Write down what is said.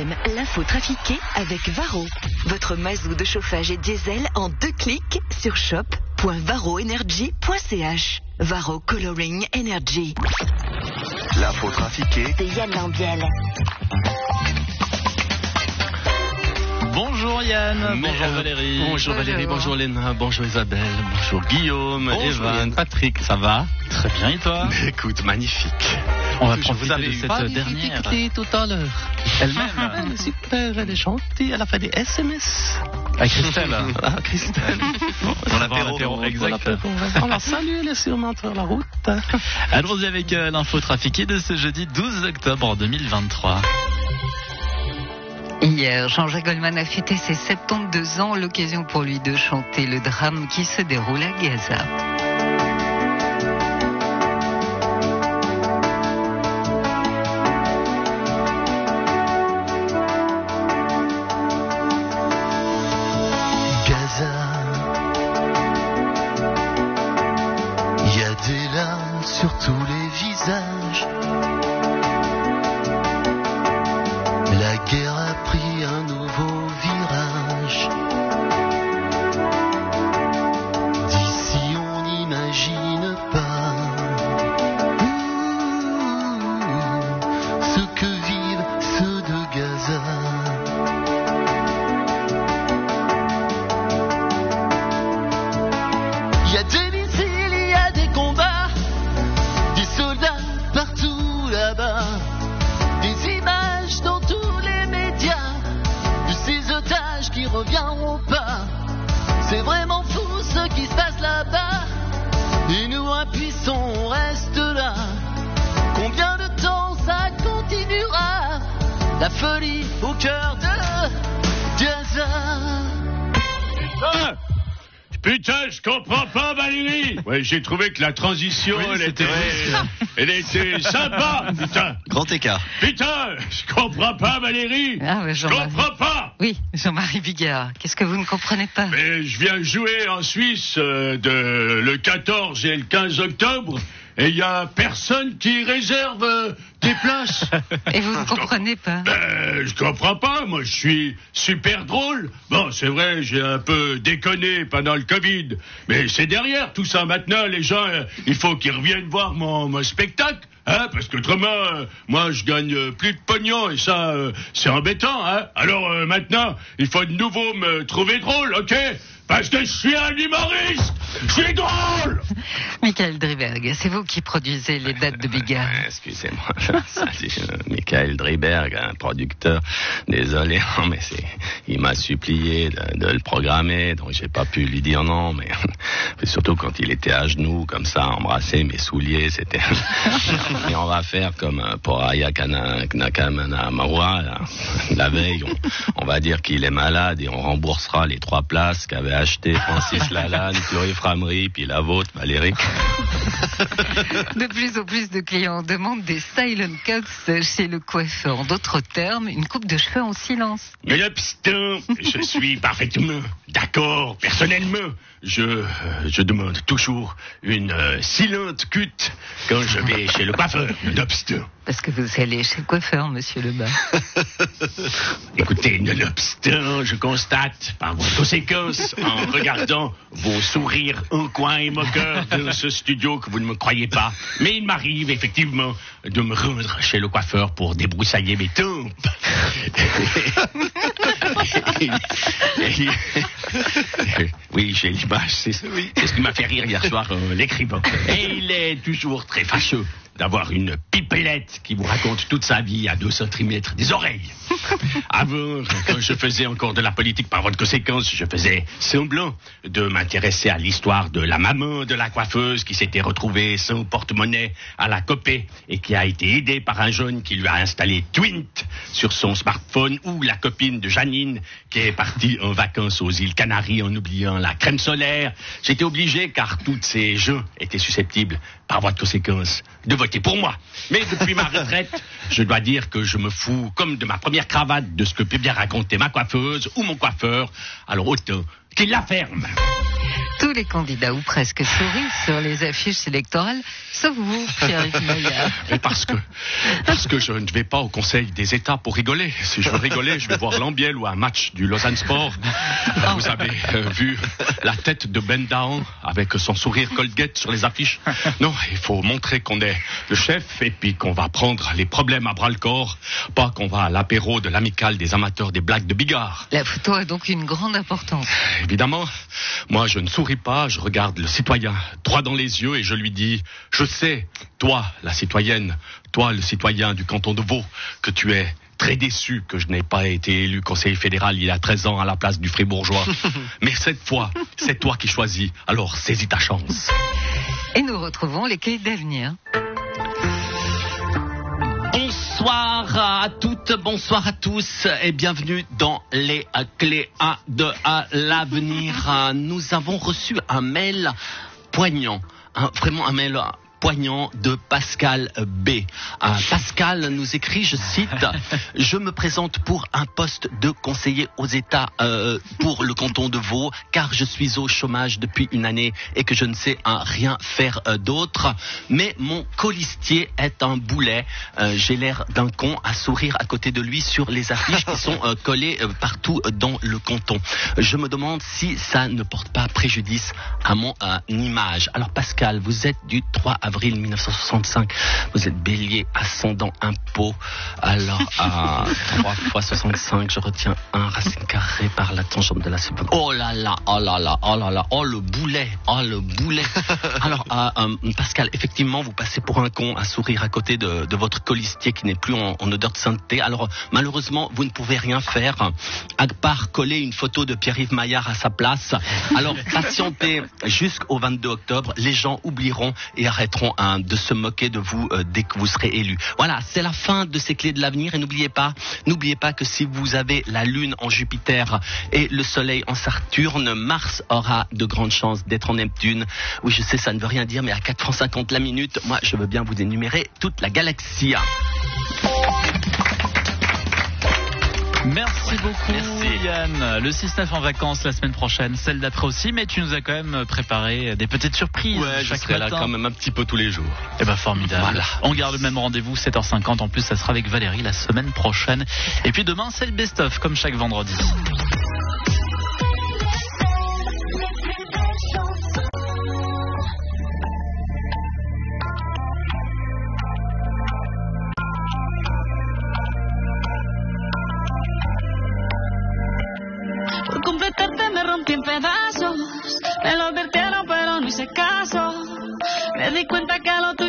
FM, l'info trafiquée avec Varro. Votre mazou de chauffage et diesel en deux clics sur shop.varroenergy.ch. Varro Coloring Energy. L'info trafiquée De Yann Lambiel. Bonjour Yann, bonjour Valérie. bonjour Valérie, bonjour Léna, bonjour Isabelle, bonjour Guillaume, Bonjour, Evan, Yann. Patrick, ça va? Très bien, et toi? Écoute, magnifique. On va profiter vous de cette dernière. tout à l'heure. Elle-même Elle est super, elle est gentille, elle a fait des SMS. Avec Christelle. Ah, Christelle. Dans l'apéro. Exact. On la salue, elle est sûrement sur la route. Allons-y avec euh, l'info trafiquée de ce jeudi 12 octobre 2023. Hier, Jean-Jacques Goldman a fêté ses 72 ans, l'occasion pour lui de chanter le drame qui se déroule à. Gaza. Des larmes sur tous les visages. Nous impuissants on reste là. Combien de temps ça continuera? La folie au cœur de Gaza. Putain, je comprends pas, Valérie. Ouais, j'ai trouvé que la transition, Oui, elle, était, elle était sympa. Putain, Grand écart. putain, je comprends pas, Valérie. Ah ouais, Je comprends pas. Oui, Jean-Marie Bigard, qu'est-ce que vous ne comprenez pas Mais je viens jouer en Suisse euh, de le 14 et le 15 octobre, et il y a personne qui réserve euh, des places. Et vous ne comprenez pas Ben, je comprends pas. Moi, je suis super drôle. Bon, c'est vrai, j'ai un peu déconné pendant le Covid. Mais c'est derrière tout ça. Maintenant, les gens, euh, il faut qu'ils reviennent voir mon, mon spectacle. Hein, parce qu'autrement, euh, moi, je gagne euh, plus de pognon et ça, euh, c'est embêtant. Hein. Alors euh, maintenant, il faut de nouveau me trouver drôle, ok? Parce que je suis un humoriste. Je suis drôle. Michael Driberg, c'est vous qui produisez les dates de Bigard. Ouais, Euh, Michael Driberg, un producteur. Désolé, mais c'est, il m'a supplié de, le programmer, donc j'ai pas pu lui dire non, mais surtout quand il était à genoux, comme ça, embrasser mes souliers, c'était. Et on va faire comme euh, pour Aya Kana- Nakamana Marwa, là. la veille, on, va dire qu'il est malade et on remboursera les trois places qu'avait acheté Francis Lalanne, Chloé Framery, puis la vôtre, Valérie. De plus en plus de clients demandent des silent cuts chez le coiffeur. En d'autres termes, une coupe de cheveux en silence. Mais là, putain, je suis parfaitement d'accord. Personnellement, je, euh, je demande toujours une euh, silente cut quand je vais chez le coiffeur. Nonobstant. Parce que vous allez chez le coiffeur, monsieur Lebas. Écoutez, nonobstant, je constate par vos conséquences en regardant vos sourires en coin et moqueurs dans ce studio que vous ne me croyez pas. Mais il m'arrive effectivement de me rendre chez le coiffeur pour débroussailler mes tempes. oui, j'ai l'image, c'est c'est ce qui m'a fait rire hier soir, euh, l'écrivain. Et il est toujours très fâcheux d'avoir une pipelette qui vous raconte toute sa vie à deux centimètres des oreilles. Avant, quand je faisais encore de la politique par voie de conséquence, je faisais semblant de m'intéresser à l'histoire de la maman de la coiffeuse qui s'était retrouvée sans porte-monnaie à la copée et qui a été aidée par un jeune qui lui a installé Twint sur son smartphone ou la copine de Janine qui est partie en vacances aux îles Canaries en oubliant la crème solaire. J'étais obligé car toutes ces gens étaient susceptibles par voie de conséquence de voter pour moi. Mais depuis ma retraite, je dois dire que je me fous comme de ma première cravate de ce que peut bien raconter ma coiffeuse ou mon coiffeur. Alors autant qu'il la ferme. Tous les candidats, ou presque, sourient sur les affiches électorales, sauf vous, Pierre-Yves Maillard. Et parce que, parce que je ne vais pas au Conseil des États pour rigoler. Si je veux rigoler, je vais voir Lambiel ou un match du Lausanne Sport. Vous avez euh, vu la tête de Ben Dahan avec son sourire Colgate sur les affiches. Non, il faut montrer qu'on est le chef et puis qu'on va prendre les problèmes à bras le corps, pas qu'on va à l'apéro de l'amicale des amateurs des blagues de Bigard. La photo a donc une grande importance. Évidemment, moi je ne souris pas, je regarde le citoyen droit dans les yeux et je lui dis, je sais, toi, la citoyenne, toi, le citoyen du canton de Vaud, que tu es très déçu que je n'ai pas été élu conseiller fédéral il y a 13 ans à la place du Fribourgeois. Mais cette fois, c'est toi qui choisis, alors saisis ta chance. Et nous retrouvons les clés d'avenir. Bonsoir à toutes, bonsoir à tous et bienvenue dans les clés A de à l'avenir. Nous avons reçu un mail poignant, vraiment un mail poignant de Pascal B. Pascal nous écrit, je cite, Je me présente pour un poste de conseiller aux États euh, pour le canton de Vaud, car je suis au chômage depuis une année et que je ne sais rien faire euh, d'autre. Mais mon colistier est un boulet. Euh, J'ai l'air d'un con à sourire à côté de lui sur les affiches qui sont collées partout dans le canton. Je me demande si ça ne porte pas préjudice à mon image. Alors Pascal, vous êtes du 3 avril 1965. Vous êtes bélier ascendant impôt. Alors à 3 fois 65, je retiens un racine carrée par la tangente de la seconde. Oh là là, oh là là, oh là là, oh le boulet, oh le boulet. Alors euh, euh, Pascal, effectivement, vous passez pour un con à sourire à côté de, de votre colistier qui n'est plus en, en odeur de sainteté. Alors malheureusement, vous ne pouvez rien faire à part coller une photo de Pierre-Yves Maillard à sa place. Alors patientez jusqu'au 22 octobre, les gens oublieront et arrêteront hein, de se moquer de vous euh, dès que vous serez élu. Voilà, c'est la fin de ces clés de l'avenir et n'oubliez pas, n'oubliez pas que si vous avez la Lune en Jupiter et le Soleil en Saturne, Mars aura de grandes chances d'être en Neptune. Oui, je sais, ça ne veut rien dire, mais à 4 francs 50 la minute, moi, je veux bien vous énumérer toute la galaxie. Merci beaucoup Merci. Yann. Le 6-9 en vacances la semaine prochaine, celle d'après aussi, mais tu nous as quand même préparé des petites surprises Ouais, je chaque là matin. quand même un petit peu tous les jours. Eh ben formidable. Voilà. On garde le même rendez-vous 7h50. En plus, ça sera avec Valérie la semaine prochaine. Et puis demain, c'est le best-of comme chaque vendredi. En pedazos. Me lo advirtieron, pero no hice caso. Me di cuenta que lo.